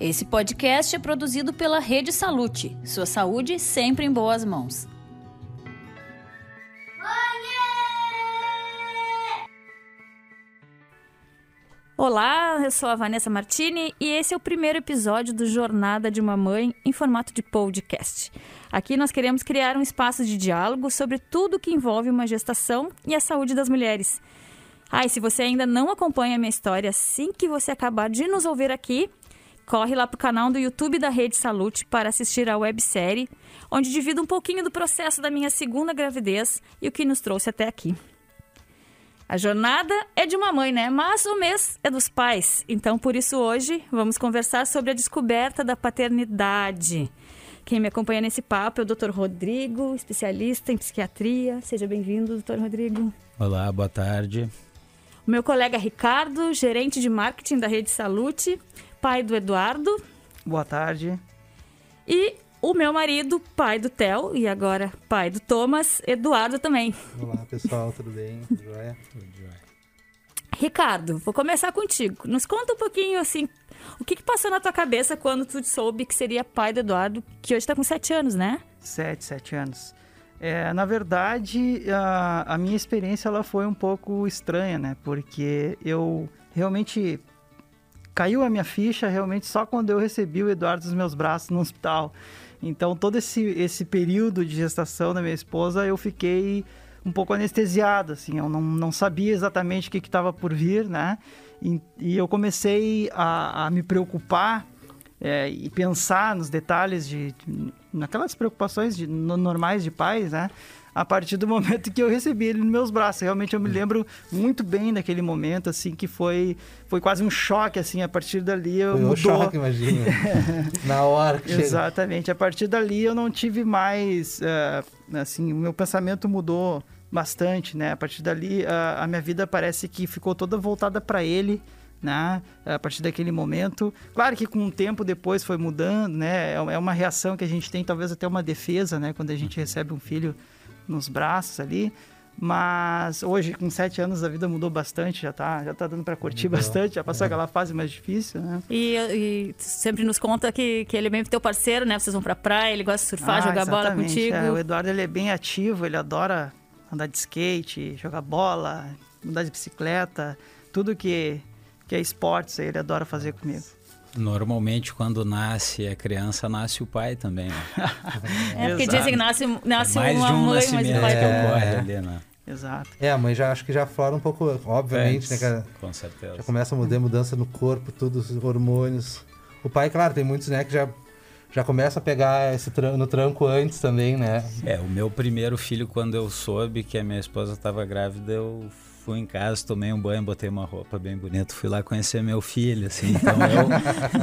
Esse podcast é produzido pela Rede Salute. Sua saúde sempre em boas mãos. Olá, eu sou a Vanessa Martini e esse é o primeiro episódio do Jornada de uma Mãe em formato de podcast. Aqui nós queremos criar um espaço de diálogo sobre tudo que envolve uma gestação e a saúde das mulheres. Ah, e se você ainda não acompanha a minha história, assim que você acabar de nos ouvir aqui, corre lá para o canal do YouTube da Rede Salute para assistir a websérie, onde divido um pouquinho do processo da minha segunda gravidez e o que nos trouxe até aqui. A jornada é de uma mãe, né? Mas o mês é dos pais. Então, por isso, hoje vamos conversar sobre a descoberta da paternidade. Quem me acompanha nesse papo é o Dr. Rodrigo, especialista em psiquiatria. Seja bem-vindo, Dr. Rodrigo. Olá, boa tarde. O meu colega Ricardo, gerente de marketing da Rede Salute, pai do Eduardo. Boa tarde. E o meu marido, pai do Theo e agora pai do Thomas, Eduardo também. Olá, pessoal, tudo bem? Tudo jóia? Tudo jóia. Ricardo, vou começar contigo. Nos conta um pouquinho, assim, o que, que passou na tua cabeça quando tu soube que seria pai do Eduardo, que hoje está com sete anos, né? Sete, sete anos. É, na verdade, a, a minha experiência ela foi um pouco estranha, né? Porque eu realmente caiu a minha ficha realmente só quando eu recebi o Eduardo nos meus braços no hospital. Então, todo esse, esse período de gestação da minha esposa, eu fiquei um pouco anestesiado, assim, eu não, não sabia exatamente o que estava por vir, né? E, e eu comecei a, a me preocupar é, e pensar nos detalhes de, de naquelas preocupações de, no, normais de pais, né? A partir do momento que eu recebi ele nos meus braços. Realmente eu me lembro muito bem daquele momento, assim, que foi, foi quase um choque, assim, a partir dali eu foi mudou. um choque, imagina. Na hora que Exatamente. Chega. A partir dali eu não tive mais, uh, assim, o meu pensamento mudou bastante, né? A partir dali uh, a minha vida parece que ficou toda voltada para ele, né? A partir daquele momento. Claro que com o tempo depois foi mudando, né? É, é uma reação que a gente tem, talvez até uma defesa, né? Quando a gente recebe um filho nos braços ali. Mas hoje, com sete anos, a vida mudou bastante, já tá, já tá dando para curtir Legal. bastante, já passou é. aquela fase mais difícil, né? E, e sempre nos conta que, que ele é bem teu parceiro, né? Vocês vão pra praia, ele gosta de surfar, ah, jogar bola contigo. É, o Eduardo ele é bem ativo, ele adora andar de skate, jogar bola, andar de bicicleta, tudo que, que é esportes, ele adora fazer comigo. Normalmente, quando nasce a criança, nasce o pai também. Né? é, porque dizem que nasce, nasce é mais uma de um mãe, mas o pai é, ocorre ali, né? Exato. É, a mãe já acho que já flora um pouco, obviamente, Antes, né, cara? Com certeza. Já começa a mudar mudança no corpo, tudo, os hormônios. O pai, claro, tem muitos, né, que já já começa a pegar esse no tranco antes também, né? É, o meu primeiro filho, quando eu soube que a minha esposa estava grávida, eu fui em casa, tomei um banho, botei uma roupa bem bonita, fui lá conhecer meu filho, assim, então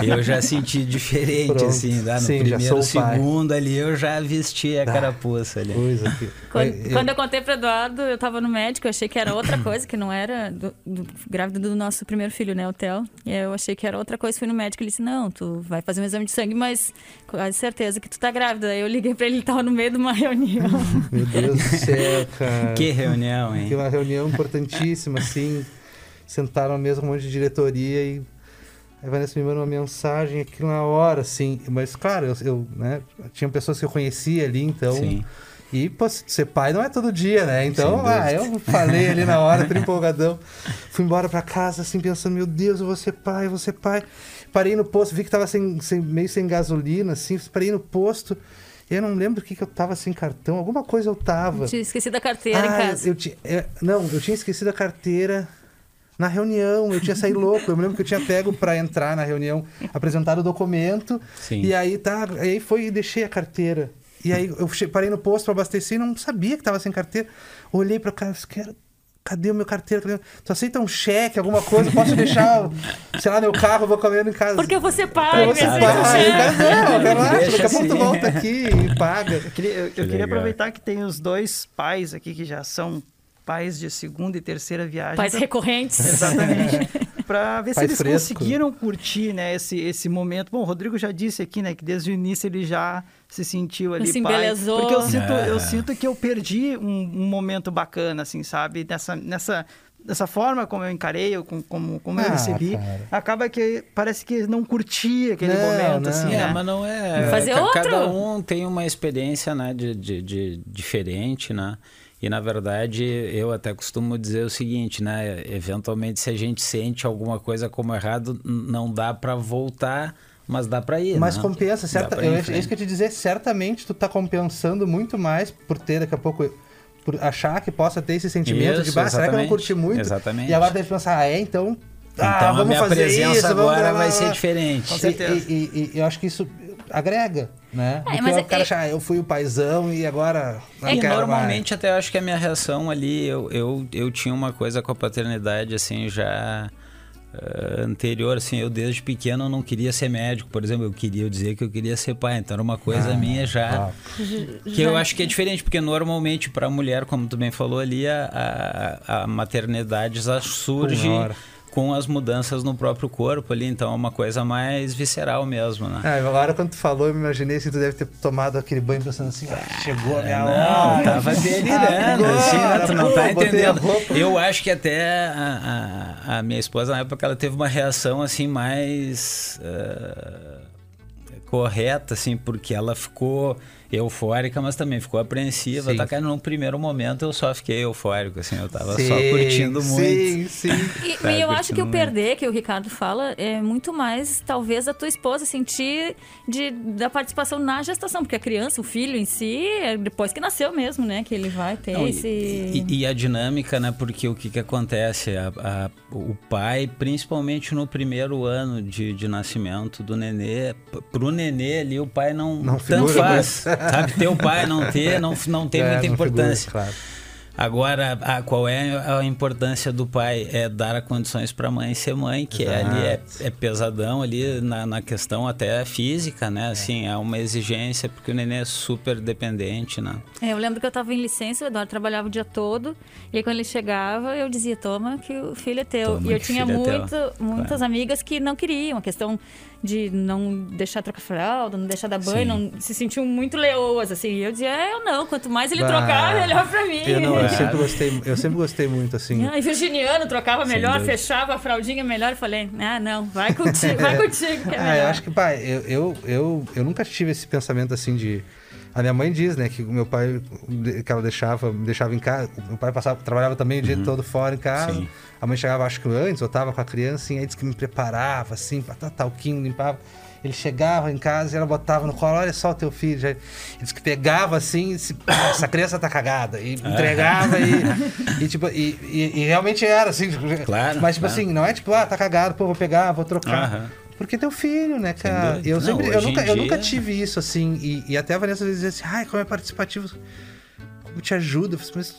eu, eu já senti diferente, Pronto. assim, lá no Sim, primeiro segundo ali eu já vesti a ah, carapuça ali. Coisa que... quando, eu... quando eu contei para Eduardo, eu tava no médico, eu achei que era outra coisa, que não era do, do, grávida do nosso primeiro filho, né, o Theo, e eu achei que era outra coisa, fui no médico, ele disse, não, tu vai fazer um exame de sangue, mas com certeza que tu tá grávida, aí eu liguei para ele, ele tava no meio de uma reunião. Meu Deus do céu, cara. Que reunião, hein? Que uma reunião importantíssima importantíssima, assim. Sentaram mesa um monte de diretoria e a Vanessa me mandou uma mensagem aqui na hora, assim. Mas, claro, eu, eu né, tinha pessoas que eu conhecia ali, então. Sim. E, pô, ser pai não é todo dia, né? Então, ah, eu falei ali na hora, empolgadão. Fui embora pra casa, assim, pensando, meu Deus, eu vou ser pai, eu vou ser pai. Parei no posto, vi que tava sem, sem, meio sem gasolina, assim, parei no posto. Eu não lembro o que, que eu tava sem cartão, alguma coisa eu tava. Tinha esquecido a carteira ah, em casa. Eu, eu, eu, não, eu tinha esquecido a carteira na reunião, eu tinha saído louco. Eu me lembro que eu tinha pego para entrar na reunião, apresentado o documento. Sim. E aí tá, aí foi e deixei a carteira. E aí eu parei no posto para abastecer e não sabia que tava sem carteira. Olhei para o cara, quero Cadê o meu carteira? Cadê... Tu aceita um cheque, alguma coisa? Posso deixar, sei lá, meu carro, eu vou comendo em casa. Porque ser pai, eu vou ser pai. Não, relaxa, daqui a pouco tu volta aqui e paga. Eu queria, eu, que eu queria aproveitar que tem os dois pais aqui que já são pais de segunda e terceira viagem. Pais recorrentes. Exatamente. para ver se eles fresco. conseguiram curtir né, esse, esse momento. Bom, o Rodrigo já disse aqui né, que desde o início ele já se sentiu ali se pai. Embelezou. Porque eu sinto, é. eu sinto que eu perdi um, um, momento bacana, assim, sabe? Nessa, nessa dessa forma como eu encarei, ou com- como, como eu Ah, recebi, cara. acaba que parece que não curtia aquele Não, momento, não. assim, É, né? mas não é. Fazer ca- outro? Cada um tem uma experiência né, de, de, de- diferente, né? E na verdade eu até costumo dizer o seguinte, né? Eventualmente se a gente sente alguma coisa como errado, não dá pra voltar, mas dá pra ir. Mas né? compensa, certa, é isso que eu te dizer, certamente tu tá compensando muito mais por ter daqui a pouco, por achar que possa ter esse sentimento de, Isso, bah, será que eu não curti muito? Exatamente. E agora deve pensar, ah, é, então, ah, Então a vamos minha fazer presença isso, agora vai ser diferente. Com E- certeza. E, e- e eu acho que isso agrega, né? É, Porque mas o é- cara achar, ah, eu fui o paizão e agora não E quero normalmente até eu acho que a minha reação ali, eu, eu, eu tinha uma coisa com a paternidade assim já eh, anterior, assim, eu desde pequeno não queria ser médico, por exemplo, eu queria dizer que eu queria ser pai, então era uma coisa Ah, minha já. Que eu acho que é diferente, porque normalmente para a mulher, como tu bem falou ali, a, a, a maternidade já surge hora. Com as mudanças no próprio corpo ali, então é uma coisa mais visceral mesmo, né? Ah, agora quando tu falou, eu me imaginei assim, tu deve ter tomado aquele banho pensando assim, ah, chegou a minha Não, hora. tava delirando, Agora, assim, né? Tu não tá pô, entendendo. Eu acho que até a, a- a minha esposa, na época, ela teve uma reação, assim, mais eh, correta, assim, porque ela ficou eufórica, mas também ficou apreensiva. Sim. Tá, cara, num primeiro momento eu só fiquei eufórico, assim, eu tava só Sim, curtindo muito. Sim, sim. E, Tá e eu acho que o perder, que o Ricardo fala, é muito mais, talvez, da tua esposa sentir de, da participação na gestação, porque a criança, o filho em si, é depois que nasceu mesmo, né? Que ele vai ter Não, e- esse. e, e a dinâmica, né? Porque o que, que acontece? A- a- o pai, principalmente no primeiro ano de, de nascimento do nenê, pro nenê ali, o pai não, Não tanto figura faz. Sabe, ter o pai, não ter, não, não tem É, muita importância. figura, claro. Agora, a- qual é a importância do pai? É dar condições para a mãe ser mãe, que é ali é, é pesadão ali na, na questão até física, né? Assim, é uma exigência, porque o nenê é super dependente, né? É, eu lembro que eu tava em licença, o Eduardo trabalhava o dia todo, e aí quando ele chegava, eu dizia, toma que o filho é teu. Toma e eu tinha é muito, muitas amigas que não queriam, a questão de não deixar trocar fralda, não deixar dar banho, Sim. não se sentiam muito leoas, assim. E eu dizia, é, eu não, quanto mais ele Bah. trocar, melhor pra mim. Eu, não, eu, sempre gostei, eu sempre gostei muito, assim. Ah, e virginiano trocava melhor, fechava a fraldinha melhor. Eu falei, ah, não, vai contigo, vai contigo, que é Ah, eu acho que, pai, eu, eu, eu, eu nunca tive esse pensamento assim de. A minha mãe diz, né, que o meu pai, que ela deixava, me deixava em casa. Meu pai passava, trabalhava também o dia todo fora em casa. Sim. A mãe chegava, acho que antes, eu tava com a criança, e aí disse que me preparava, assim, pra talquinho, limpava. Ele chegava em casa e ela botava no colo, olha só o teu filho. Já, ele disse que pegava assim, e "Ah, essa criança tá cagada. E entregava e, e, tipo, e, e- realmente era assim. Claro, Mas tipo claro. assim, não é tipo, ah, tá cagado, pô, vou pegar, vou trocar. Porque teu filho, né, cara? Eu, Não, sempre, eu, nunca, eu nunca dia- tive isso, assim. E, e até a Vanessa dizia assim, ai, como é participativo. Como te ajuda? Eu falei, mas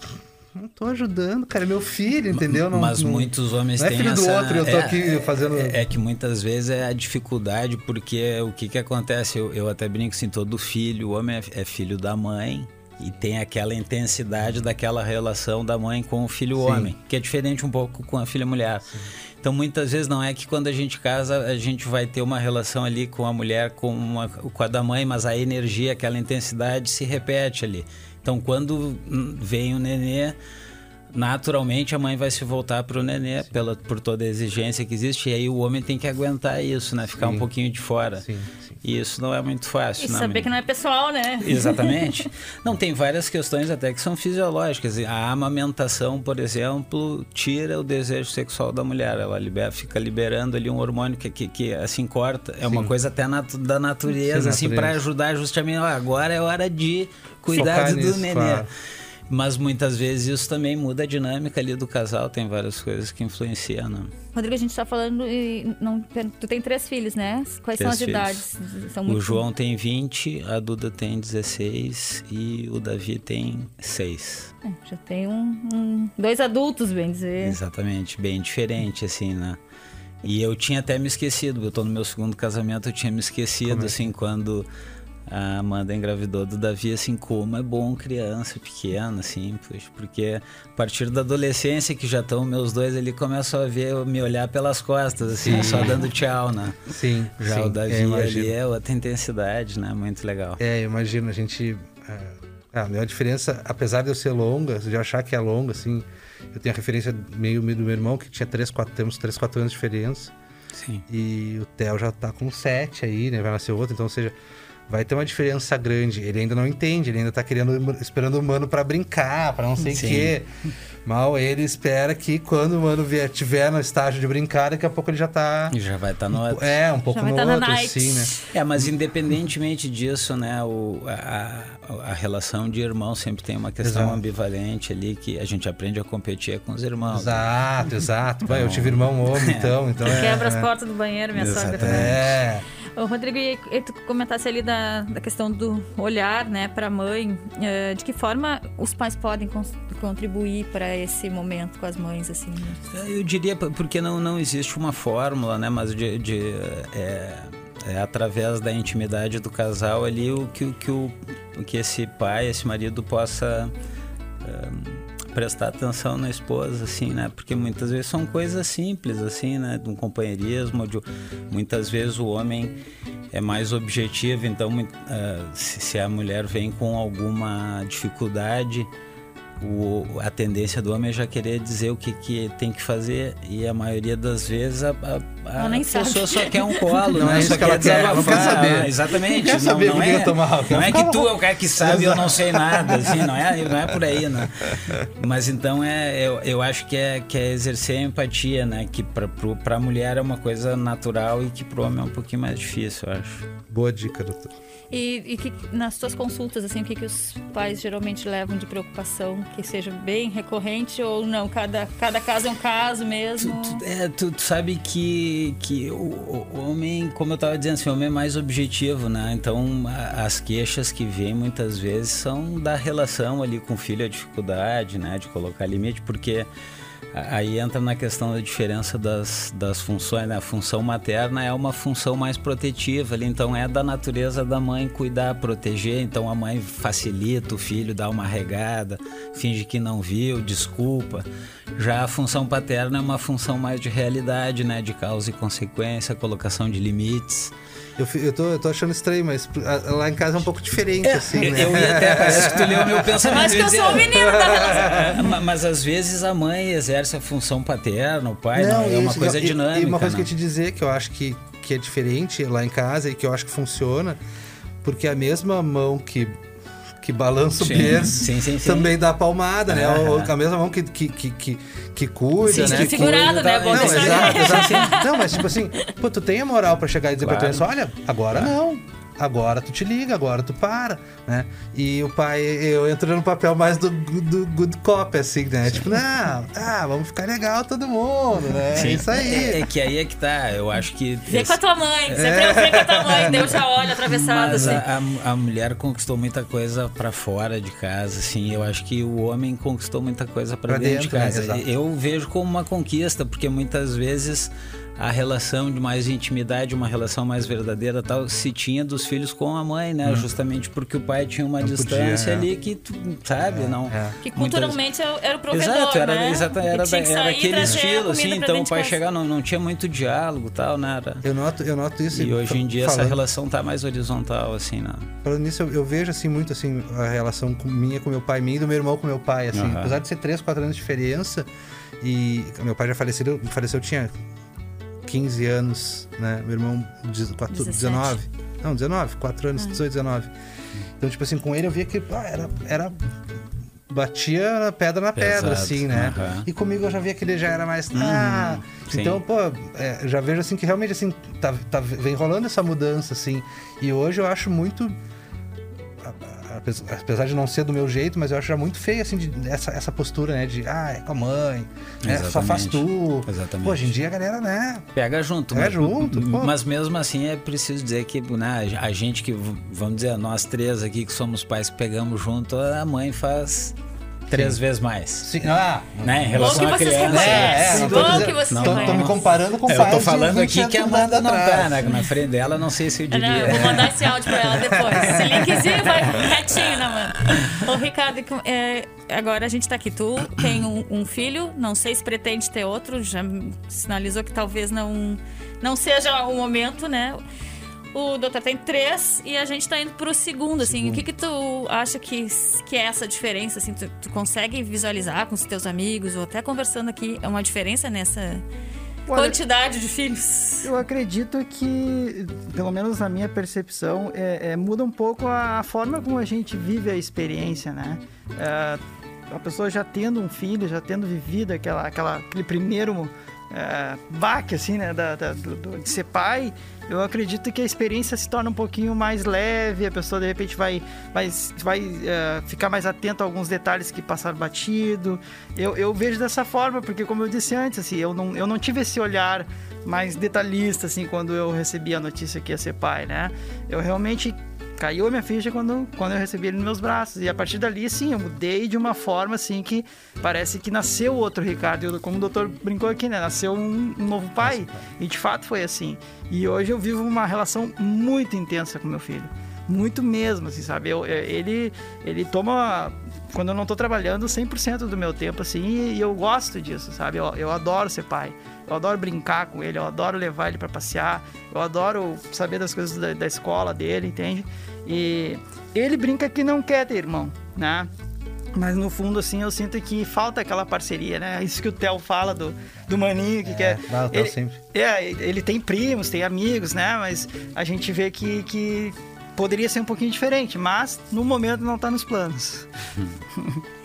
não tô ajudando, cara. É meu filho, entendeu? Não, Mas não- muitos homens não é têm filho do essa... outro, eu tô aqui fazendo- É, é que muitas vezes é a dificuldade, porque o que que acontece? Eu, eu até brinco assim, todo filho, o homem é, é filho da mãe e tem aquela intensidade daquela relação da mãe com o filho Sim. homem, que é diferente um pouco com a filha mulher. Então muitas vezes não é que quando a gente casa a gente vai ter uma relação ali com a mulher com, uma, com a da mãe, mas a energia, aquela intensidade se repete ali. Então quando vem o nenê, naturalmente a mãe vai se voltar para o nenê pela, por toda a exigência que existe e aí o homem tem que aguentar isso, né? Ficar Sim. um pouquinho de fora. Sim, sim. E isso não é muito fácil, E né, saber que não é pessoal, né? Exatamente. Não, tem várias questões até que são fisiológicas. A amamentação, por exemplo, tira o desejo sexual da mulher. Ela libera, fica liberando ali um hormônio que, que, que, assim corta. É uma coisa até natu- da natureza, Sim, assim, para ajudar justamente. Ó, agora é hora de cuidar Focar do nisso, nenê. claro. Mas muitas vezes isso também muda a dinâmica ali do casal. Tem várias coisas que influenciam, né? Rodrigo, a gente tá falando e não, tu tem três filhos, né? Quais são Três as filhos. idades? São O muito... João tem 20, a Duda tem 16 e o Davi tem 6. É, já tem um, um- dois adultos, bem dizer. Exatamente, bem diferente, assim, né? E eu tinha até me esquecido, eu tô no meu segundo casamento, eu tinha me esquecido, é assim, quando a Amanda engravidou do Davi, assim, como é bom criança pequena, assim, poxa, porque a partir da adolescência, que já estão meus dois ali, começam a ver, me olhar pelas costas, assim, só dando tchau, né? Sim, Já sim, o Davi é, ali é outra intensidade, né? Muito legal. É, eu imagino, a gente. é, Ah, a minha diferença, apesar de eu ser longa, de eu achar que é longa, assim, eu tenho a referência meio, meio do meu irmão, que tinha 3, 4, temos 3, 4 anos de diferença. Sim. E o Theo já tá com 7 aí, né? Vai nascer outro, então, ou seja, vai ter uma diferença grande. Ele ainda não entende, ele ainda tá querendo, esperando o mano para brincar, para não sei o Sim. quê. Mal ele espera que quando o mano vier, tiver no estágio de brincar, daqui a pouco ele já tá. E já vai estar no outro. É, um pouco Já no na outro, assim, né? É, mas independentemente disso, né, o, a, a- relação de irmão sempre tem uma questão Exato. ambivalente ali que a gente aprende a competir com os irmãos. Exato, exato. Vai, eu tive irmão homem, então, então é. Quebra as é. portas do banheiro, minha sogra Exatamente. também. É. Ô, Rodrigo, e tu comentasse ali da, da questão do olhar, né, para a mãe, eh, de que forma os pais podem contribuir para esse momento com as mães, assim? né? Eu diria porque não, não existe uma fórmula, né? Mas de, de, é, é através da intimidade do casal ali o que, o que, o, o que esse pai, esse marido possa é, prestar atenção na esposa, assim, né? Porque muitas vezes são coisas simples, assim, né? De um companheirismo, de, muitas vezes o homem é mais objetivo, então é, se, se a mulher vem com alguma dificuldade o, a tendência do homem é já querer dizer o que, que tem que fazer e a maioria das vezes a, a, a pessoa sabe. só quer um colo, Não né? é isso que ela quer, ela não quer saber. né? Exatamente. Não quer saber por que é, quer não é que tu é o cara que sabe e eu não sei nada, assim, não é, não é por aí, né? Mas então é, eu, eu acho que é, que é exercer a empatia, né? Que pra, pro, pra mulher é uma coisa natural e que pro homem é um pouquinho mais difícil, eu acho. Boa dica, doutor. E, e que, nas tuas consultas, assim, o que, que os pais geralmente levam de preocupação? Que seja bem recorrente ou não? Cada, cada caso é um caso mesmo? Tu, tu- é, tu, tu sabe que, que o, o- homem, como eu tava dizendo, assim, o homem é mais objetivo, né? Então a- as queixas que vêm muitas vezes são da relação ali com o filho, a dificuldade, né? De colocar limite, porque aí entra na questão da diferença das, das funções, né? A função materna é uma função mais protetiva então é da natureza da mãe cuidar, proteger, então a mãe facilita o filho, dá uma regada, finge que não viu, desculpa. Já a função paterna é uma função mais de realidade, né? De causa e consequência, colocação de limites. Eu, eu, tô, eu tô achando estranho, mas lá em casa é um pouco diferente, assim, eu, né? eu ia até, parece que tu leu meu pensamento. Mas que eu sou o menino da relação. Ma- Mas às vezes a mãe exerce a função paterna, o pai não, é uma isso, coisa e- dinâmica. E uma coisa que né? eu te dizer que eu acho que, que é diferente lá em casa e que eu acho que funciona, porque a mesma mão que, que balança o berço também dá palmada, né? Aham. Ou a mesma mão que, que, que, que, que cuida, Sim, né? que segurado, né? Bom Não, exato, exato. Não, mas tipo assim, pô, tu tem a moral pra chegar e dizer pra Claro. tua olha, agora não. Agora tu te liga, agora tu para, né? E o pai, eu entro no papel mais do, do good cop, assim, né? Tipo, não, tá, vamos ficar legal todo mundo, né? É Sim. isso aí. É, é que aí é que tá. Eu acho que. Vem com a tua mãe. Sempre eu venho com a tua mãe. Deus já olha atravessado, Mas assim. a, a- a mulher conquistou muita coisa pra fora de casa, assim. Eu acho que o homem conquistou muita coisa pra Pra dentro, dentro, de né? casa. Exato. eu vejo como uma conquista, porque muitas vezes a relação de mais intimidade, uma relação mais verdadeira, tal, se tinha dos filhos com a mãe, né? Justamente porque o pai tinha uma Hum. Não podia, distância é. ali que, tu, sabe, não. é. Que muitas- culturalmente era o provedor, Exato, era, né? exato, Que era, era aquele estilo, assim. Então o pai chegar, não, não tinha muito diálogo tal, né? Era- Eu noto, eu noto isso. E hoje em dia essa falando- relação tá mais horizontal, assim, né? Falando nisso, eu, eu vejo assim muito assim a relação com- minha com meu pai, minha e do meu irmão com meu pai, assim, Aham. apesar de ser 3, 4 anos de diferença e meu pai já faleceu, faleceu tinha 15 anos, né? Meu irmão de- quatro- 17. 19. Não, 19, 4 Ah. anos, 18, 19. Então, tipo assim, com ele eu via que pá, era era batia pedra na pedra, Pesado, assim, né? aham. E comigo eu já via que ele já era mais. Ah, sim. então, pô, é, já vejo assim que realmente assim, tá, tá- vem rolando essa mudança, assim. E hoje eu acho muito. Apesar de não ser do meu jeito, mas eu acho já muito feio, assim, de, essa, essa postura, né? De, ah, é com a mãe, né? só faz tu. Exatamente. Pô, hoje em dia a galera, né? Pega junto. Pega mas, junto, pô. Mas mesmo assim é preciso dizer que né, a gente que, vamos dizer, nós três aqui que somos pais que pegamos junto, a mãe faz três vezes mais. Sim, ah, Né, em Bom relação à vocês criança. É, é, não tô dizendo- que vocês não, tô, tô me comparando com Eu pais tô de falando 20 aqui que a anos Amanda não tá, né? Na frente dela, não sei se eu Não, diria. eu vou mandar esse áudio pra ela depois. Esse linkzinho vai retinho na mão. Ô, Ricardo, é, agora a gente tá aqui. Tu tem um, um filho, não sei se pretende ter outro, já sinalizou que talvez não, não seja o momento, né? O doutor tem três e a gente tá indo pro segundo, assim. Segundo. O que que tu acha que, que é essa diferença, assim? Tu, tu consegue visualizar com os teus amigos ou até conversando aqui, é uma diferença nessa Olha, quantidade de filhos? Eu acredito que, pelo menos na minha percepção, é, é, muda um pouco a, forma como a gente vive a experiência, né? É, a pessoa já tendo um filho, já tendo vivido aquela, aquela, aquele primeiro é, baque, assim, né? Da, da- do, do- de ser pai, eu acredito que a experiência se torna um pouquinho mais leve, a pessoa de repente vai, vai, vai é, ficar mais atento a alguns detalhes que passaram batido. Eu, eu vejo dessa forma, porque como eu disse antes, assim, eu não, eu não tive esse olhar mais detalhista, assim, quando eu recebi a notícia que ia ser pai, né? Eu realmente caiu a minha ficha quando, quando eu recebi ele nos meus braços. E a partir dali, sim, eu mudei de uma forma, assim, que parece que nasceu outro Ricardo. Eu, como o doutor brincou aqui, né? Nasceu um, um novo pai. E de fato foi assim. E hoje eu vivo uma relação muito intensa com meu filho. Muito mesmo, assim, sabe? Eu, é, ele, ele toma, quando eu não tô trabalhando, 100% do meu tempo, assim, e, e eu gosto disso, sabe? Eu, eu adoro ser pai. Eu adoro brincar com ele, eu adoro levar ele para passear, eu adoro saber das coisas da, da escola dele, entende? E ele brinca que não quer ter irmão, né? Mas no fundo, assim, eu sinto que falta aquela parceria, né? Isso que o Theo fala do, do maninho que quer. ah, o Theo sempre. É, ele tem primos, tem amigos, né? Mas a gente vê que, que poderia ser um pouquinho diferente, mas no momento não tá nos planos.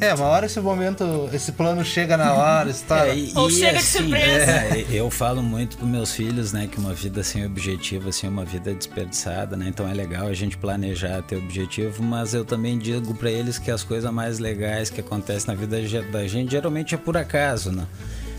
É, uma hora esse momento, esse plano chega na hora, está. É, e, Ou e chega de assim, surpresa. é, eu falo muito para meus filhos, né, que uma vida sem objetivo assim é uma vida desperdiçada, né? Então é legal a gente planejar ter objetivo, mas eu também digo para eles que as coisas mais legais que acontecem na vida da gente geralmente é por acaso, né?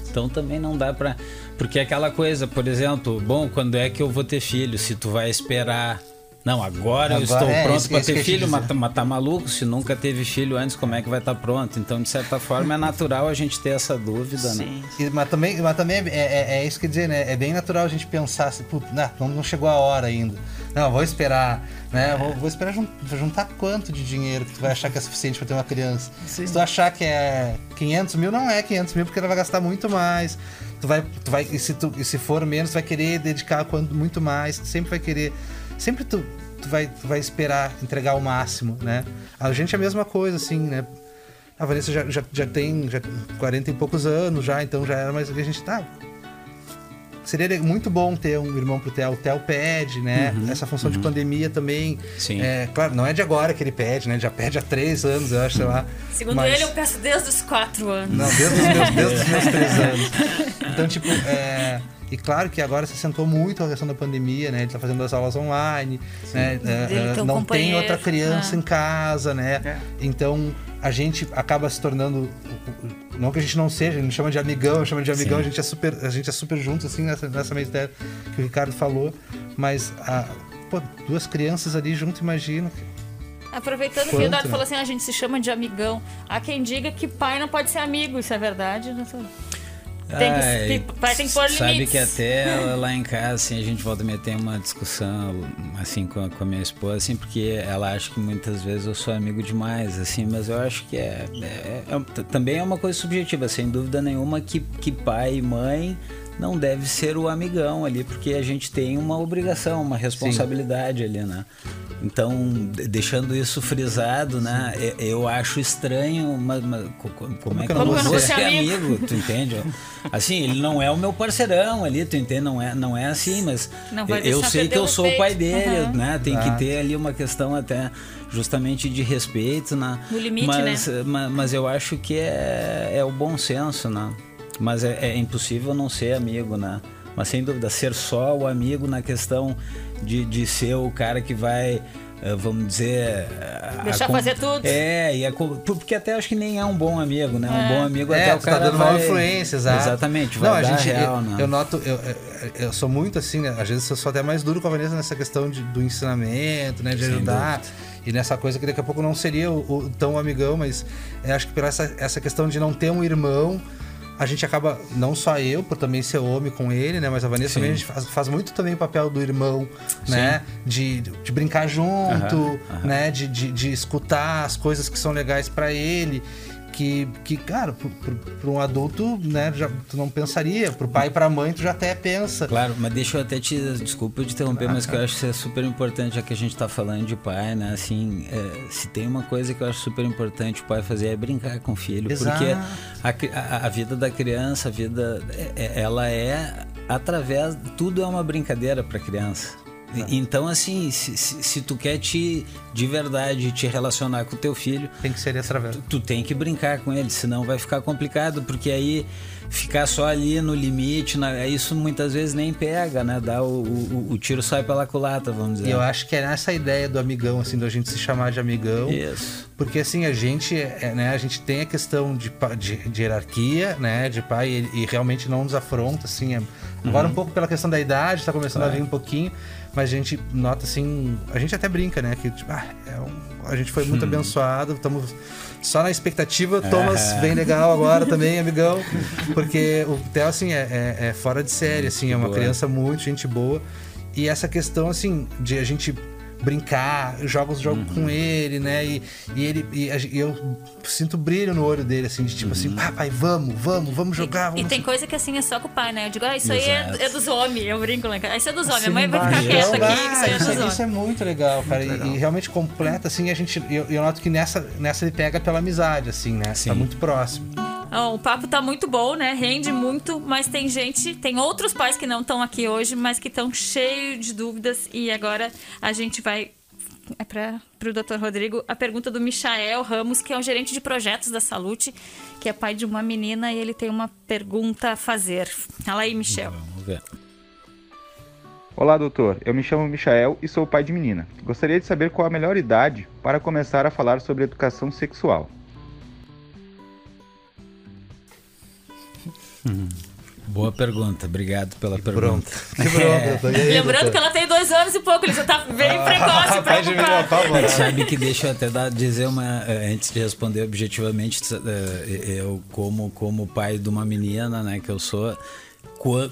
Então também não dá pra. Porque é aquela coisa, por exemplo, bom, quando é que eu vou ter filho? Se tu vai esperar. Não, agora, eu Agora, estou é, pronto para eu ter filho, mas, tá- mas tá maluco? Se nunca teve filho antes, como é que vai estar pronto? Então, de certa forma, é natural a gente ter essa dúvida, né? Sim. E- Mas também, mas também é, é- é isso que eu ia dizer, né? É bem natural a gente pensar assim, "Putz, não, não chegou a hora ainda. Não, vou esperar, né? Vou, vou esperar jun- juntar quanto de dinheiro que tu vai achar que é suficiente para ter uma criança. Sim. Se tu achar que é 500 mil, não é 500 mil porque ela vai gastar muito mais. Tu vai, tu vai e, se tu, e se for menos, tu vai querer dedicar quanto, muito mais. Tu sempre vai querer, sempre tu, tu vai, tu vai esperar entregar o máximo, né? A gente é a mesma coisa, assim, né? A Vanessa já, já, já tem já 40 e poucos anos já, então já era mais. A gente tá. Seria muito bom ter um irmão pro Theo. O Theo pede, né? Essa função de pandemia também. Sim. É, claro, não é de agora que ele pede, né? Ele já pede há três anos, eu acho, sei lá. Segundo Mas- ele, eu peço desde os quatro anos. Não, desde os meus, desde os meus três anos. Então, tipo, é. E claro que agora se sentou muito a questão da pandemia, né? Ele tá fazendo as aulas online, né? É, Ele é, tem um não tem outra criança né? em casa, né? É. Então a gente acaba se tornando. Não que a gente não seja, a gente chama de amigão, chama de amigão, Sim. a gente é super, a gente é super junto, assim, nessa, nessa mesma ideia que o Ricardo falou. Mas a, pô, duas crianças ali junto, imagina. Aproveitando que o Quanto, Eduardo né? falou assim, "Ah, a gente se chama de amigão. Há quem diga que pai não pode ser amigo, isso é verdade? Não sei. Tem que- Ai, tem que pôr Sabe limites. que até lá em casa, assim, a gente volta a meter uma discussão, assim, com a, com a minha esposa, assim, porque ela acha que muitas vezes eu sou amigo demais, assim, mas eu acho que é, é- é- também é uma coisa subjetiva, sem dúvida nenhuma que, que pai e mãe não deve ser o amigão ali, porque a gente tem uma obrigação, uma responsabilidade ali, né? Então, de- deixando isso frisado, né? e- Eu acho estranho, mas, mas co- co- como, é que eu não Como vou ser ser amigo? amigo, tu entende? Assim, ele não é o meu parceirão ali, tu entende? Não é, não é assim, mas eu sei que eu sou o pai dele, Uhum. né? Tem que ter ali uma questão até justamente de respeito, né? No limite, mas, né? ma- Mas, eu acho que é, é o bom senso, né? Mas é, é impossível não ser amigo, né? Mas sem dúvida, ser só o amigo na questão de, de ser o cara que vai, eh, vamos dizer. a- Deixar a fazer tudo. É, e a porque até acho que nem é um bom amigo, né? Um É. bom amigo É, até o tá cara dando vai... mal influência, exato. Exatamente, vai não, a gente, real, eu, né? eu noto, eu, eu, sou muito assim, né? Às vezes eu sou até mais duro com a Vanessa nessa questão de- do ensinamento, né? De Sem ajudar. E nessa coisa que daqui a pouco não seria o, o tão amigão, mas eu acho que por essa, essa questão de não ter um irmão, a gente acaba, não só eu, por também ser homem com ele, né? Mas a Vanessa Sim. também, a gente faz, faz muito também o papel do irmão, né? De, de brincar junto, né? De, de, de escutar as coisas que são legais pra ele. Que, que cara, para um adulto, né, já, tu não pensaria. Para o pai e para a mãe, tu já até pensa. Claro, mas deixa eu até te. Desculpa te interromper, ah, mas que eu acho que é super importante, já que a gente está falando de pai, né? Assim, é, se tem uma coisa que eu acho super importante o pai fazer é brincar com o filho. Exato. Porque a, a, a, vida da criança, a vida. É, é ela é através. Tudo é uma brincadeira para criança. Então, assim, se, se, se, tu quer te de verdade te relacionar com o teu filho, tem que ser através. Tu, tu tem que brincar com ele, senão vai ficar complicado, porque aí ficar só ali no limite, na, isso muitas vezes nem pega, né? Dá o, o, o, tiro sai pela culata, vamos dizer. Eu acho que é nessa ideia do amigão, assim, da gente se chamar de amigão. Isso. Porque assim, a gente, é, né, a gente tem a questão de, de, de hierarquia, né? De pai, e, e, realmente não nos afronta, assim. É, agora uhum. um pouco pela questão da idade, tá começando claro. a vir um pouquinho. Mas a gente nota assim, a gente até brinca, né? Que tipo, ah, é um, a gente foi muito hum. abençoado, estamos só na expectativa. Thomas, é. bem legal agora também, amigão. Porque o Theo, assim, é, é, é fora de série, assim, é uma boa. criança muito gente boa. E essa questão, assim, de a gente brincar, jogo os jogos uhum. com ele, né? E, e ele e, e, eu sinto brilho no olho dele, assim, de tipo assim, uhum. assim, papai, vamos, vamos, vamos jogar. Vamos. E, tem coisa que assim é só com o pai, né? Eu digo, ah, isso Exato. aí é, é, dos homens, eu brinco lá. Isso é dos homens, a mãe vai ficar quieta aqui, isso aí é dos homens. Isso é muito legal, cara. Muito legal. E, e, realmente completa, assim, a gente. Eu, eu, noto que nessa, nessa ele pega pela amizade, assim, né? Tá Sim. Tá muito próximo. Oh, o papo tá muito bom, né? Rende muito, mas tem gente, tem outros pais que não estão aqui hoje, mas que estão cheios de dúvidas e agora a gente vai é para o Dr. Rodrigo a pergunta do Michael Ramos, que é o gerente de projetos da Salute, que é pai de uma menina e ele tem uma pergunta a fazer. Fala aí, Michel. Vamos ver. Olá, doutor. Eu me chamo Michael e sou pai de menina. Gostaria de saber qual a melhor idade para começar a falar sobre educação sexual. Hum. Boa pergunta, obrigado pela que pergunta. Que bronca. É. Lembrando que ela tem dois anos e pouco, ele já tá bem ah, precoce pra ocupar. Tá sabe que deixa eu até dar, dizer uma. Eh, antes de responder objetivamente, eh, eu, como, como pai de uma menina, né, que eu sou.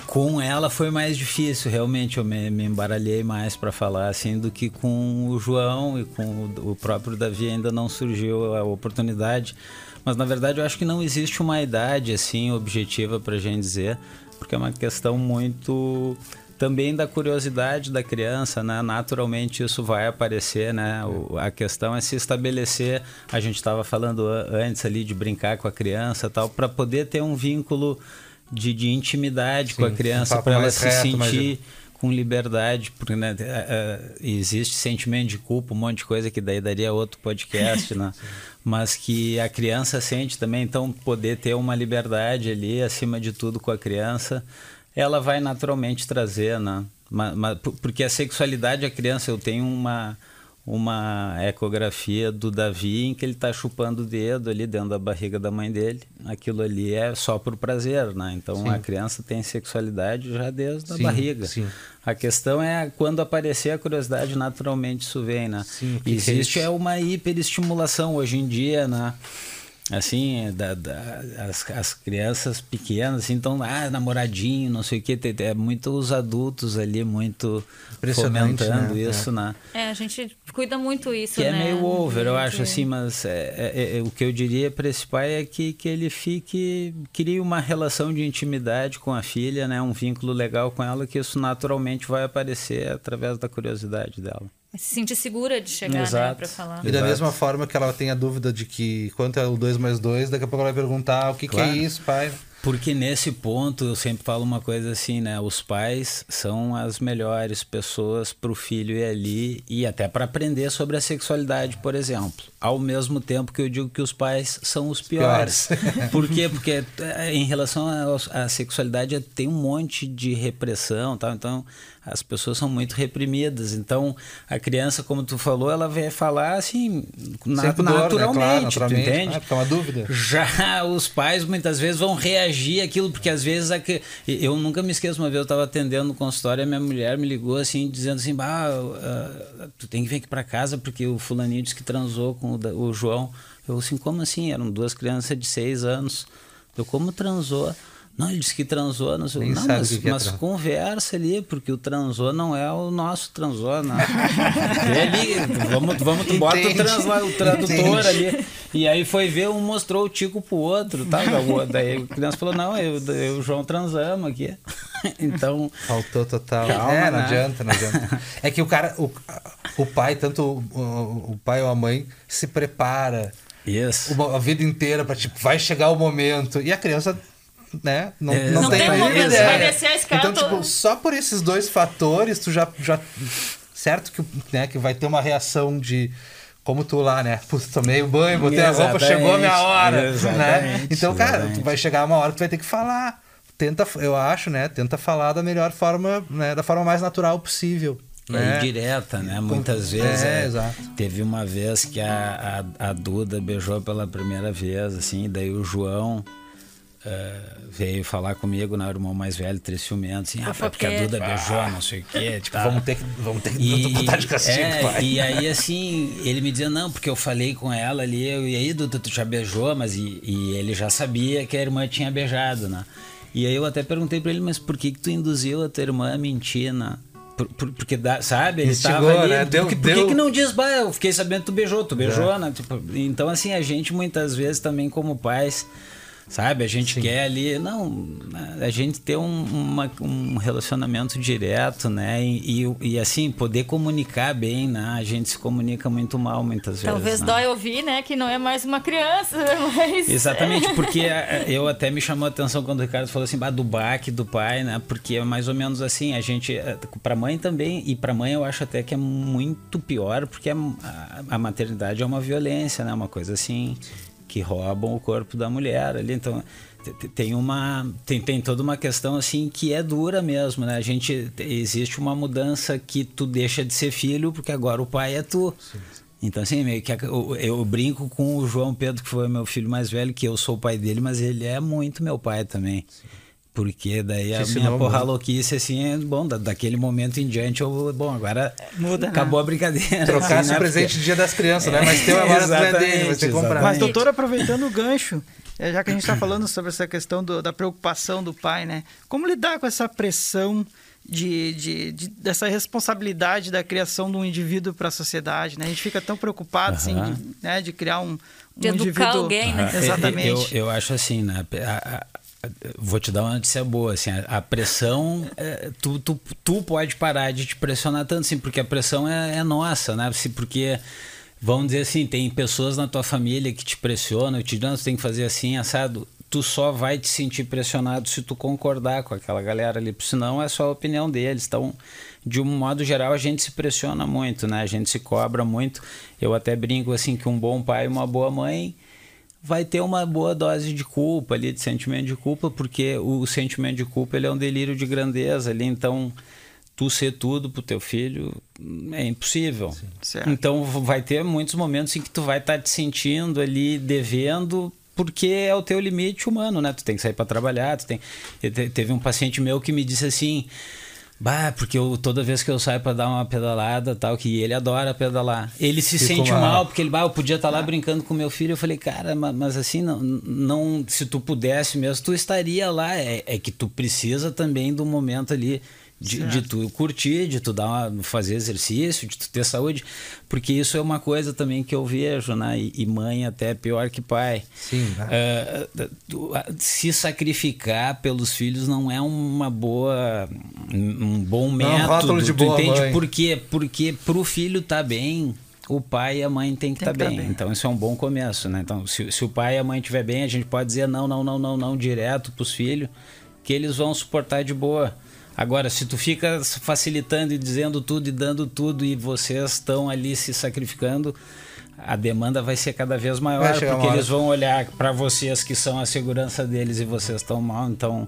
Com ela foi mais difícil, realmente. Eu me, me embaralhei mais para falar assim do que com o João e com o, o próprio Davi ainda não surgiu a oportunidade. Mas na verdade eu acho que não existe uma idade assim objetiva para gente dizer, porque é uma questão muito também da curiosidade da criança, né? Naturalmente isso vai aparecer, né? O, a questão é se estabelecer. A gente estava falando antes ali de brincar com a criança, tal, para poder ter um vínculo de, de intimidade Sim, com a criança, para ela se reto, sentir com liberdade, porque né, uh, existe sentimento de culpa, um monte de coisa que daí daria outro podcast, né? Mas que a criança sente também, então poder ter uma liberdade ali acima de tudo com a criança, ela vai naturalmente trazer, né? porque a sexualidade a criança eu tenho uma uma ecografia do Davi em que ele está chupando o dedo ali dentro da barriga da mãe dele. Aquilo ali é só por prazer, né? Então sim. a criança tem sexualidade já desde a barriga. Sim. A questão é quando aparecer a curiosidade, naturalmente isso vem, né? Sim, Existe é uma hiperestimulação hoje em dia, né? Assim, da, da, as, as crianças pequenas, assim, então, ah, namoradinho, não sei o que, tem, é muito os adultos ali, muito fomentando né? isso, é. né? É, a gente cuida muito isso, que é né? é meio over, eu acho, assim, mas é, é, é, o que eu diria para esse pai é que, que ele fique, crie uma relação de intimidade com a filha, né, um vínculo legal com ela, que isso naturalmente vai aparecer através da curiosidade dela se sentir segura de chegar, né, Exato. né, pra falar. E da mesma forma que ela tem a dúvida de que quanto é o 2 mais 2, daqui a pouco ela vai perguntar o que, claro. que é isso, pai. Porque nesse ponto eu sempre falo uma coisa assim, né? Os pais são as melhores pessoas para o filho ir ali e até para aprender sobre a sexualidade, por exemplo. Ao mesmo tempo que eu digo que os pais são os piores. piores. por quê? Porque eh, em relação à sexualidade tem um monte de repressão, tal. Então as pessoas são muito reprimidas. Então, a criança, como tu falou, ela vai falar assim, na, pudor, naturalmente, né? claro, naturalmente. entende? Ah, é uma dúvida. Já os pais muitas vezes vão reagir aquilo, porque às vezes eu nunca me esqueço, uma vez eu estava atendendo no consultório e a minha mulher me ligou assim, dizendo assim, bah, uh, tu tem que vir aqui para casa porque o fulaninho disse que transou com o, o João. Eu assim, como assim? Eram duas crianças de seis anos. Eu, como transou? Não, ele disse que transou, não sei. Nem Não, mas, o que é mas conversa ali, porque o transou não é o nosso transou, não. Vê ali, vamos, vamos, tu bota o, trans, lá, o tradutor ali. E aí foi ver, um mostrou o tico pro outro, tá? Daí a criança falou, não, eu, eu e o João transamos aqui. Então, Faltou total. Calma, é, não né? adianta, não adianta. É que o cara, o, o pai, tanto o, o- o pai ou a mãe, se prepara uma, a vida inteira para tipo, vai chegar o momento. E a criança, né, não, É, não, Não tem tem momento, ideia. vai descer a escada, Então, tipo, só por esses dois fatores, tu já. já certo que, né, que vai ter uma reação de. Como tu lá, né? Putz, tomei o banho, botei a roupa, Exatamente, chegou a minha hora. Né? exatamente, Então, cara, exatamente. tu vai chegar uma hora que tu vai ter que falar. Tenta, eu acho, né? Tenta falar da melhor forma, né? Da forma mais natural possível. É Né? direta, né? Muitas vezes. É, é, exato. Teve uma vez que a, a, a Duda beijou pela primeira vez, assim, daí o João eh, veio falar comigo, né? O irmão mais velho, três ciumentos, assim, ah, pai, porque a. Duda beijou, não sei o quê. Tipo, Vamos ter que, vamos ter que e, botar de castigo, é, pai. e aí, assim, ele me dizia, não, porque eu falei com ela ali, eu, e aí, Duda, tu já beijou, mas e, e ele já sabia que a irmã tinha beijado, né? E aí eu até perguntei pra ele, mas por que que tu induziu a tua irmã a mentir, né? Por- por- porque, dá- sabe, ele Instigou, tava ali, né? Deu por, que por que deu. que não diz, bah, eu fiquei sabendo que tu beijou, tu beijou, né? Tipo, então, assim, a gente muitas vezes também como pais... Sabe, a gente quer ali, não, a gente ter um, uma- um relacionamento direto, né? E, e, e, assim, poder comunicar bem, né? A gente se comunica muito mal muitas vezes. Talvez né? dói ouvir, né? Que não é mais uma criança, mas. Exatamente, porque eu até me chamou a atenção quando o Ricardo falou assim, bah, do baque do pai, né? Porque é mais ou menos assim, a gente, eh, pra mãe também, e pra mãe eu acho até que é muito pior, porque a, a- a maternidade é uma violência, né? Uma coisa assim, que roubam o corpo da mulher ali, então te- te- tem uma tem, tem toda uma questão assim que é dura mesmo né? A gente existe uma mudança que tu deixa de ser filho porque agora o pai é tu. Então, assim, meio que eu, eu brinco com o João Pedro, que foi meu filho mais velho, que eu sou o pai dele, mas ele é muito meu pai também. Porque daí a minha porra louquice, assim, é, bom, da- daquele momento em diante, eu, bom, agora Muda, né? acabou a brincadeira. Trocasse assim, né? o presente Porque- de dia das crianças, né? Mas agora é dele, vai ter que comprar. Mas, doutor, aproveitando o gancho, é, já que a gente está falando sobre essa questão do- da preocupação do pai, né? Como lidar com essa pressão de, de- de- dessa responsabilidade da criação de um indivíduo para a sociedade, né? A gente fica tão preocupado, assim, Aham. de, né, de criar um, um De educar indivíduo... alguém, né? Exatamente. Eu, eu acho assim, né? a- vou te dar uma notícia boa, assim, a, a pressão, é, tu, tu, tu pode parar de te pressionar tanto, assim, porque a pressão é, é nossa, né? Se- Porque, vamos dizer assim, tem pessoas na tua família que te pressionam, te dizem, "Não, tu tem que fazer assim, assado. Tu só vai te sentir pressionado se tu concordar com aquela galera ali, porque senão é só a opinião deles. Então, de um modo geral, a gente se pressiona muito, né? A gente se cobra muito. Eu até brinco assim que um bom pai e uma boa mãe vai ter uma boa dose de culpa ali, de sentimento de culpa, porque o sentimento de culpa ele é um delírio de grandeza ali, então tu ser tudo pro teu filho é impossível. Então vai ter muitos momentos em que tu vai estar te sentindo ali devendo porque é o teu limite humano, né? Tu tem que sair para trabalhar, tu tem te- teve um paciente meu que me disse assim: Bah, porque eu, toda vez que eu saio para dar uma pedalada tal, que ele adora pedalar. Ele se Fico sente mal. mal, porque ele, bah, eu podia estar lá brincando com meu filho. Eu falei, cara, ma- mas, assim, não, não, se tu pudesse mesmo, tu estaria lá. É, é que tu precisa também do momento ali de, de tu curtir, de tu dar uma, fazer exercício, de tu ter saúde. Porque isso é uma coisa também que eu vejo, né? E, e mãe até é pior que pai. Sim, a- se sacrificar pelos filhos não é uma boa um bom Não é método rótulo de tu boa entende mãe. por quê? porque pro filho tá bem o pai e a mãe tem que Tem estar tá bem. bem. então isso é um bom começo né então se, se o pai e a mãe estiver bem a gente pode dizer não não não não não direto pros filhos que eles vão suportar de boa Agora, se tu fica facilitando e dizendo tudo e dando tudo e vocês estão ali se sacrificando, a demanda vai ser cada vez maior, porque eles vão olhar para vocês que são a segurança deles e vocês estão mal. Então,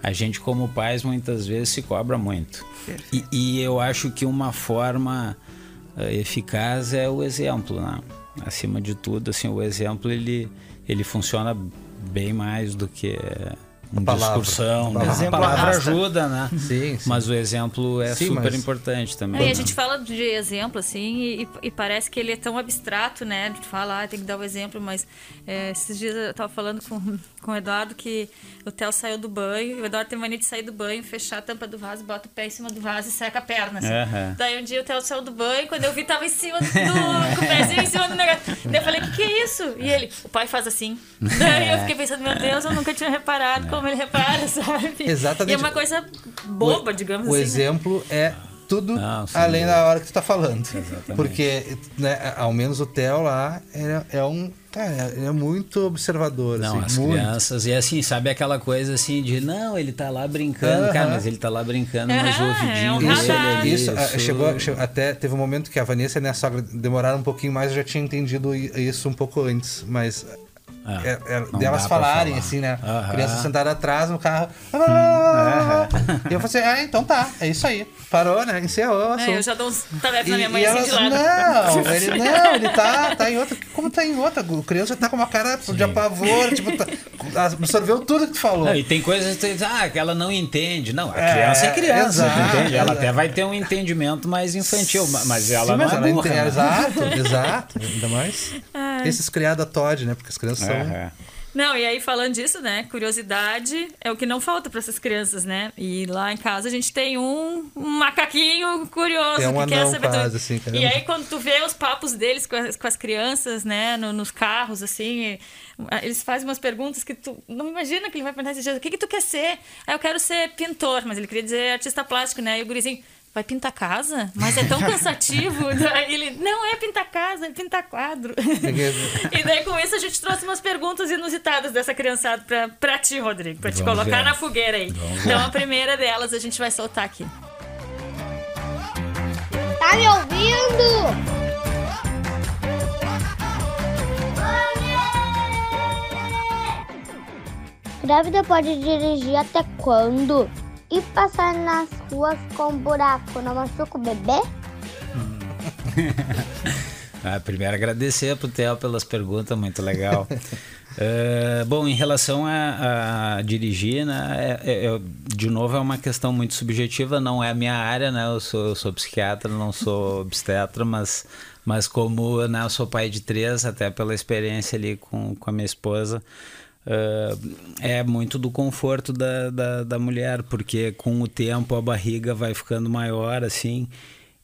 a gente, como pais, muitas vezes se cobra muito. E, e eu acho que uma forma eh, eficaz é o exemplo, né? Acima de tudo, assim, o exemplo ele, ele funciona bem mais do que um Palavra. discursão, né? Exemplo a palavra ajuda, né? Sim, sim. Mas o exemplo é Sim, super mas- importante também. A né? gente fala de exemplo, assim, e, e parece que ele é tão abstrato, né? A gente fala, ah, tem que dar o exemplo, mas é, esses dias eu tava falando com, com o Eduardo que o Theo saiu do banho, e o Eduardo tem mania de sair do banho, fechar a tampa do vaso, bota o pé em cima do vaso e seca a perna, assim. Aham. Daí um dia o Theo saiu do banho, quando eu vi, tava em cima do. com o pezinho em cima do negócio. Daí eu falei, o que, que é isso? E ele, o pai faz assim. Daí eu fiquei pensando, meu Deus, eu nunca tinha reparado como ele repara, sabe? Exatamente. E é uma coisa boba, digamos o assim. né? exemplo é tudo Não, sem além dúvida. da hora que tu tá falando. Exatamente. Porque, né, ao menos o Theo lá é, é um. Cara, ele é muito observador. Não, assim, as muito. crianças, e assim, sabe aquela coisa assim de, não, ele tá lá brincando, Aham. cara, mas ele tá lá brincando, mas o É, ouvidinho é dele Isso, ali, isso, ah, chegou, chegou- até teve um momento que a Vanessa e a minha sogra demoraram um pouquinho mais, eu já tinha entendido isso um pouco antes, mas Ah, é, é, não delas falarem falar. assim, né? Aham. Criança sentada atrás no carro. E eu falei assim, ah, então tá, é isso aí. Parou, né? Encerrou. É, eu já dou uns E, na minha mãe e assim elas, de lado. não, ele não, ele tá, tá em outra. Como tá em outra? O criança tá com uma cara de apavor, tipo, tá- absorveu tudo que tu falou. Não, e tem coisas que tu diz, ah, que ela não entende. Não, a É, criança é criança, exato, entende? Ela até vai ter um entendimento mais infantil, ma- mas ela Sim, não mas é ela burra, entende- né? Exato, exato. Ainda mais esses criados a Todd, né? Porque as crianças são. Aham. Não, e aí falando disso, né? Curiosidade é o que não falta para essas crianças, né? E lá em casa a gente tem um, um macaquinho curioso Tem um que quer saber quase, tudo. assim, E aí quando tu vê os papos deles com as, com as crianças, né? no- nos carros, assim, eles fazem umas perguntas que tu não imagina que ele vai perguntar esses dias. O que que tu quer ser? Ah, eu quero ser pintor, mas ele queria dizer artista plástico, né? E o gurizinho... Vai pintar casa? Mas é tão cansativo. Daí ele, não é pintar casa, é pintar quadro. E daí, com isso, a gente trouxe umas perguntas inusitadas dessa criançada pra, pra ti, Rodrigo, pra te Vamos colocar ver. na fogueira aí. Vamos Então, ver. a primeira delas a gente vai soltar aqui. Tá me ouvindo? Grávida pode dirigir até quando? E passar nas ruas com buraco não machuca o bebê? Ah, primeiro agradecer pro Theo pelas perguntas, muito legal. Eh, bom, em relação a, a dirigir, né, é- é- de novo é uma questão muito subjetiva, não é a minha área, né, eu sou, eu sou psiquiatra, não sou obstetra, mas, mas como né, eu sou pai de três, até pela experiência ali com, com a minha esposa, eh, é muito do conforto da, da, da mulher, porque com o tempo a barriga vai ficando maior, assim,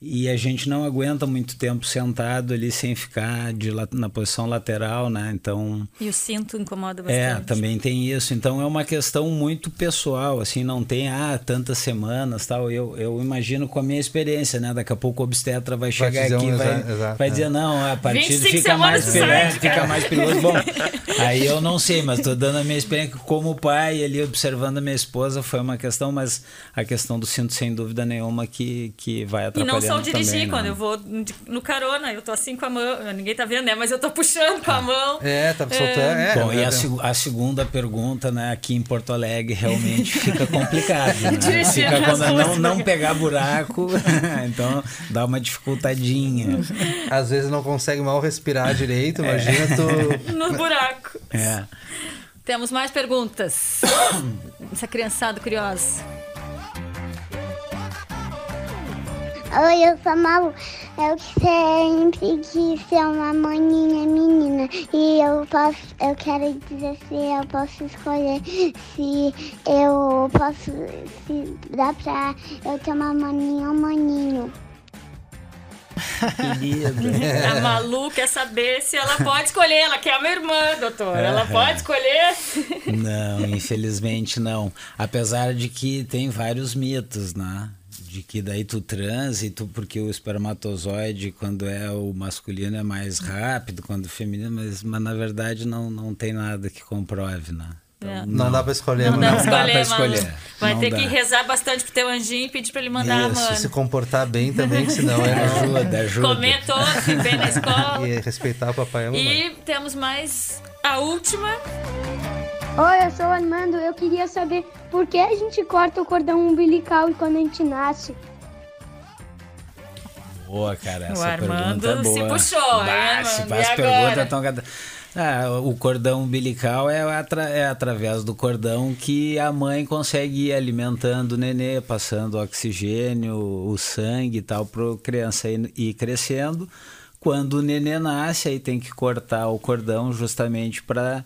e a gente não aguenta muito tempo sentado ali sem ficar de, la- na posição lateral, né? Então, E o cinto incomoda é, bastante. também tem isso. Então é uma questão muito pessoal, assim, não tem ah, tantas semanas, tal. Eu, eu imagino com a minha experiência, né? Daqui a pouco o obstetra vai chegar dizer aqui um e vai, exa- exato, vai é. dizer não, a partir 25 fica mais perigoso, fica mais perigoso. Bom, aí eu não sei, mas tô dando a minha experiência como pai ali observando a minha esposa foi uma questão, mas a questão do cinto sem dúvida nenhuma que que vai E o dirigir, também, quando né? eu vou no carona, eu tô assim com a mão. Ninguém tá vendo, né? Mas eu tô puxando com a mão. É, tá soltando. É, Bom, e é, a, seg- a segunda pergunta, né, aqui em Porto Alegre realmente fica complicado. Né? Fica quando não, não né? pegar buraco, então dá uma dificultadinha. Às vezes não consegue mal respirar direito, imagina tu. No buraco. É. Temos mais perguntas. Essa criançada curiosa. Oi, eu sou a Malu. Eu sempre quis ser uma maninha menina. E eu posso, eu quero dizer se eu posso escolher se eu posso, se dá pra eu ter uma maninha ou um maninho. Querida. A Malu quer saber se ela pode escolher. Ela quer a minha irmã, doutor. Ela pode escolher? Não, infelizmente não. Apesar de que tem vários mitos, né? De que daí tu trânsito, porque o espermatozoide, quando é o masculino, é mais rápido, quando o feminino, mas, mas na verdade não, não tem nada que comprove, né? É. Não, dá pra escolher, Não dá né? pra dá pra escolher, escolher. Vai Não ter dá. que rezar bastante pro teu anjinho e pedir pra ele mandar, Isso, mano. se comportar bem também, senão é Ajuda, ajuda. Comer todo, ir bem na escola. E respeitar o papai e a mamãe. E temos mais a última. Oi, eu sou o Armando. Eu queria saber por que a gente corta o cordão umbilical quando a gente nasce. Boa, cara, essa O Armando pergunta é se boa. puxou, hein, Bah, Armando? se E faz agora? pergunta tão... Ah, o cordão umbilical é, atra é através do cordão que a mãe consegue ir alimentando o nenê, passando oxigênio, o sangue e tal, para a criança ir, ir crescendo. Quando o nenê nasce, aí tem que cortar o cordão justamente para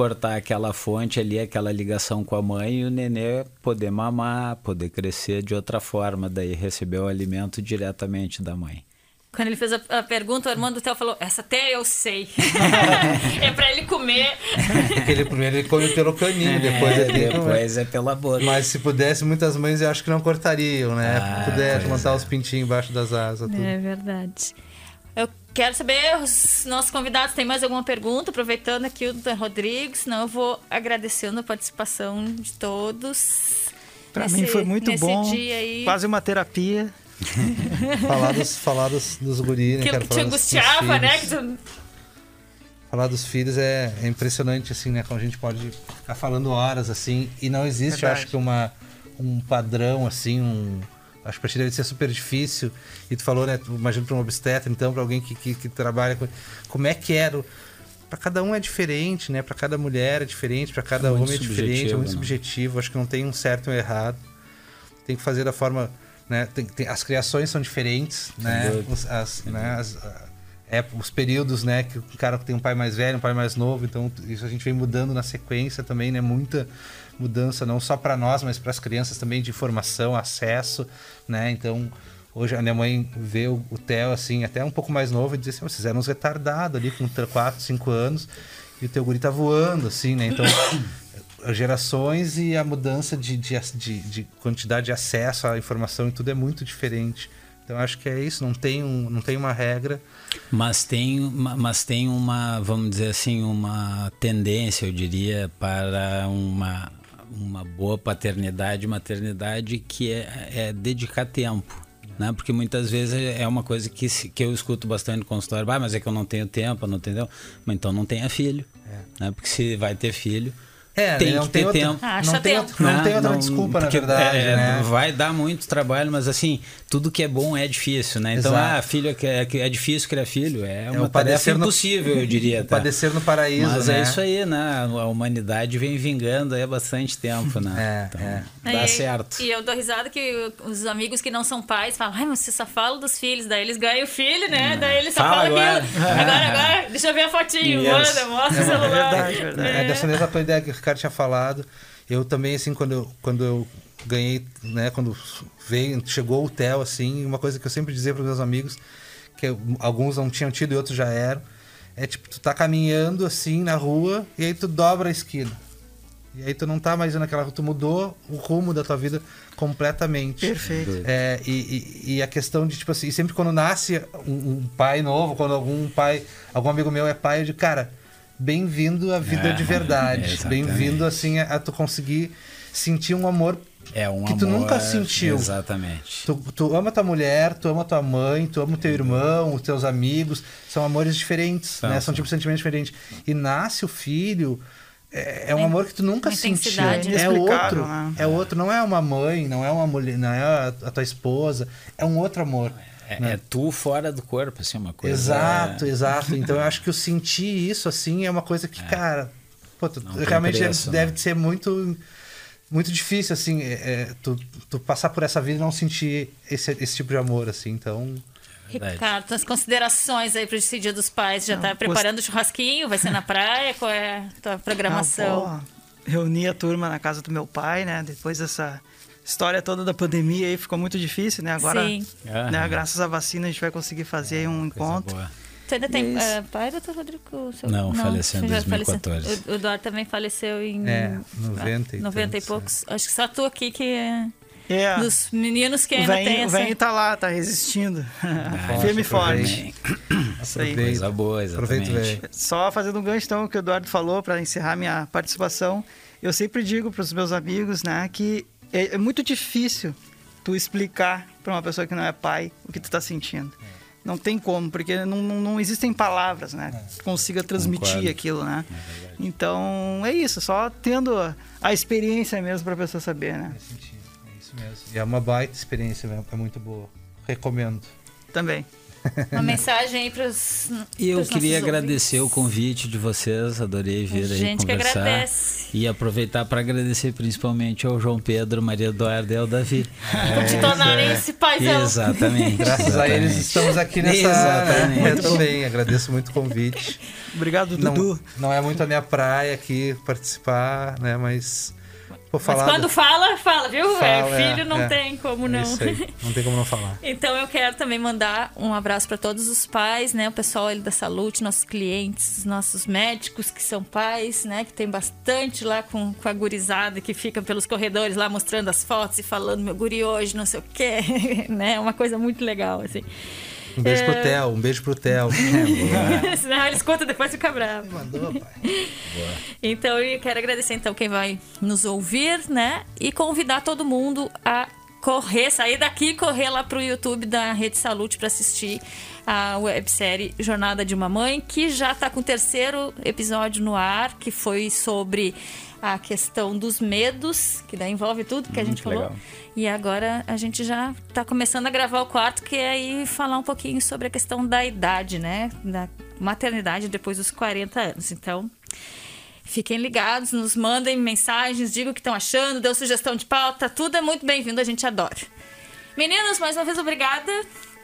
cortar aquela fonte ali, aquela ligação com a mãe e o nenê poder mamar, poder crescer de outra forma, daí receber o alimento diretamente da mãe. Quando ele fez a, a pergunta, o Armando Theo falou: Essa até eu sei. é pra ele comer. Porque ele primeiro ele come pelo caninho, depois é, ele depois é pela boca. Mas se pudesse, muitas mães eu acho que não cortariam, né? Ah, montar é. os pintinhos embaixo das asas. Tudo. É verdade. Quero saber, os nossos convidados, tem mais alguma pergunta? Aproveitando aqui o do Rodrigo, senão eu vou agradecendo a participação de todos. Pra Nesse- mim foi muito bom. dia aí. Quase uma terapia. falar dos, falar dos, dos guri, né? Que, Quero que te falar dos- dos angustiava, né? tu- Falar dos filhos é, é impressionante, assim, né? Como a gente pode ficar falando horas, assim, e não existe, acho que uma, um padrão, assim, um... Acho que pra ti deve ser super difícil. E tu falou, né? Tu, imagino pra um obstetra, então, pra alguém que, que, que trabalha com... Como é que era... Pra cada um é diferente, né? Pra cada mulher é diferente, pra cada É homem é diferente, é muito né? subjetivo. Acho que não tem um certo e um errado. Tem que fazer da forma... Né? Tem, tem- as criações são diferentes, né? Os, as, né? As, é, os períodos, né, que o cara tem um pai mais velho, um pai mais novo, então isso a gente vem mudando na sequência também, né, muita mudança não só para nós, mas para as crianças também de informação, acesso, né? Então, hoje a minha mãe vê o, o Theo assim, até um pouco mais novo e diz assim: "Vocês eram uns retardados ali com 4, 5 anos e o teu guri tá voando assim, né? Então, gerações e a mudança de, de, de, de quantidade de acesso à informação e tudo é muito diferente. Então acho que é isso, não tem, um, não tem uma regra. Mas tem, mas tem uma, vamos dizer assim, uma tendência, eu diria, para uma, uma boa paternidade, maternidade que é, é dedicar tempo. Né? Porque muitas vezes é uma coisa que, que eu escuto bastante no consultório, ah, mas é que eu não tenho tempo, não entendeu? Mas então não tenha filho. Né? Porque se vai ter filho, É, tem não que tem ter outra, tempo. Acha não tem, tempo. outra- não né? tem outra Não- desculpa, na verdade, é, né? Vai dar muito trabalho, mas assim, tudo que é bom é difícil, né? Então, Exato. ah, filho é, que é, que é difícil criar filho, é uma o tarefa padecer no- impossível, eu diria. Tá? Padecer no paraíso, Mas né? é isso aí, né? A humanidade vem vingando aí há bastante tempo, né? É, então, é. dá Aí- certo. E eu dou risada que os amigos que não são pais falam, ai, mas você só fala dos filhos. Daí eles ganham o filho, né? Daí eles só. Fala falam agora. aquilo. Agora, agora, deixa eu ver a fotinho. Yes. Manda, mostra o celular. verdade, verdade. É, dessa mesma tua ideia que o Ricardo tinha falado. Eu também, assim, quando eu, quando eu ganhei, né, quando veio, chegou o Theo, assim, uma coisa que eu sempre dizia para meus amigos, que eu- alguns não tinham tido e outros já eram, é tipo, tu tá caminhando, assim, na rua, e aí tu dobra a esquina. E aí tu não tá mais naquela rua, tu mudou o rumo da tua vida completamente. Perfeito. É, e, e- e a questão de, tipo assim, sempre quando nasce um, um pai novo, quando algum pai, algum amigo meu é pai, eu digo, cara, bem-vindo à vida É, de verdade. exatamente. bem-vindo, assim, a, a tu conseguir sentir um amor. É um que tu amor- nunca sentiu. Exatamente. Tu, tu ama tua mulher, tu ama tua mãe, tu ama o teu irmão, os teus amigos. São amores diferentes, São, né? São são. tipos de sentimentos diferentes. E nasce o filho. É, é um amor que tu nunca sentiu. É outro. né? É outro. Não é uma mãe, não é uma mulher, não é a, a tua esposa. É um outro amor. É, né? é tu fora do corpo, assim, uma coisa. Exato, exato. Então eu acho que eu sentir isso assim é uma coisa que, cara, pô, tu- realmente preço, deve, né? deve ser muito muito difícil assim, é, é, tu, tu passar por essa vida e não sentir esse, esse tipo de amor assim. Então, Verdade. Ricardo, as considerações aí para esse dia dos pais. Já Não, tá preparando o churrasquinho? Vai ser na praia? Qual é a tua programação? Ah, reuni a turma na casa do meu pai, né? Depois dessa história toda da pandemia aí ficou muito difícil, né? Agora, Sim. né, graças à vacina, a gente vai conseguir fazer aí um encontro. boa. Tu ainda tem Isso. eh, pai, doutor Rodrigo? Seu- Não, faleceu em já 2014. faleceu. O, o Eduardo também faleceu em... É, 90 e 90 e tantos, poucos. Acho que só tu aqui que é... É, Dos meninos que ainda tem velhinho, o essa... velhinho tá lá, tá resistindo. Ah, Firme e forte. Isso aí. Aproveita. Coisa boa, aproveita, exatamente. velho. Só fazendo um gancho, então, o que o Eduardo falou, para encerrar minha participação, eu sempre digo para os meus amigos, né, que é, é muito difícil tu explicar para uma pessoa que não é pai o que tu tá sentindo. Não tem como, porque não, não, não existem palavras, né, que consiga transmitir Concordo. aquilo, né. Então, é isso, só tendo a, experiência mesmo para a pessoa saber, né. É é isso mesmo. E é uma baita experiência mesmo, é muito boa. Recomendo. Também. Uma mensagem aí para os. E eu queria agradecer ouvintes. o convite de vocês, adorei vir a aí gente conversar. Que agradece. E aproveitar para agradecer principalmente ao João Pedro, Maria Eduarda e ao Davi. Por te tornarem esse paizão. Exatamente. Graças exatamente. a eles estamos aqui nessa. Exatamente. Eu também agradeço muito o convite. Obrigado, Dudu. Não, não é muito a minha praia aqui participar, né? Mas Mas quando fala, fala, viu? Fala, é, filho não é, tem como não. É aí. Não tem como não falar. então eu quero também mandar um abraço para todos os pais, né? O pessoal ali da saúde, nossos clientes, nossos médicos que são pais, né? Que tem bastante lá com, com a gurizada que fica pelos corredores lá mostrando as fotos e falando meu guri hoje, não sei o quê, né? Uma coisa muito legal, assim. Um beijo é... pro Theo, um beijo pro Theo. É, Senão ele escuta depois fica bravo. Mandou, pai. Boa. Então eu quero agradecer então quem vai nos ouvir, né? E convidar todo mundo a correr, sair daqui e correr lá pro YouTube da Rede Salute para assistir a websérie Jornada de uma Mãe, que já está com o terceiro episódio no ar, que foi sobre a questão dos medos, que daí envolve tudo que a gente falou. legal. E agora a gente já está começando a gravar o quarto, que é aí falar um pouquinho sobre a questão da idade, né? Da maternidade depois dos 40 anos. Então, fiquem ligados, nos mandem mensagens, digam o que estão achando, deu sugestão de pauta, tudo é muito bem-vindo, a gente adora. Meninos, mais uma vez obrigada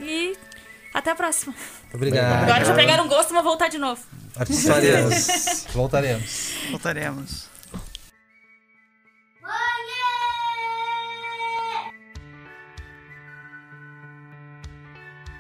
e até a próxima. Obrigado. Agora já pegaram gosto, vou voltar de novo. Voltaremos. Voltaremos. Voltaremos.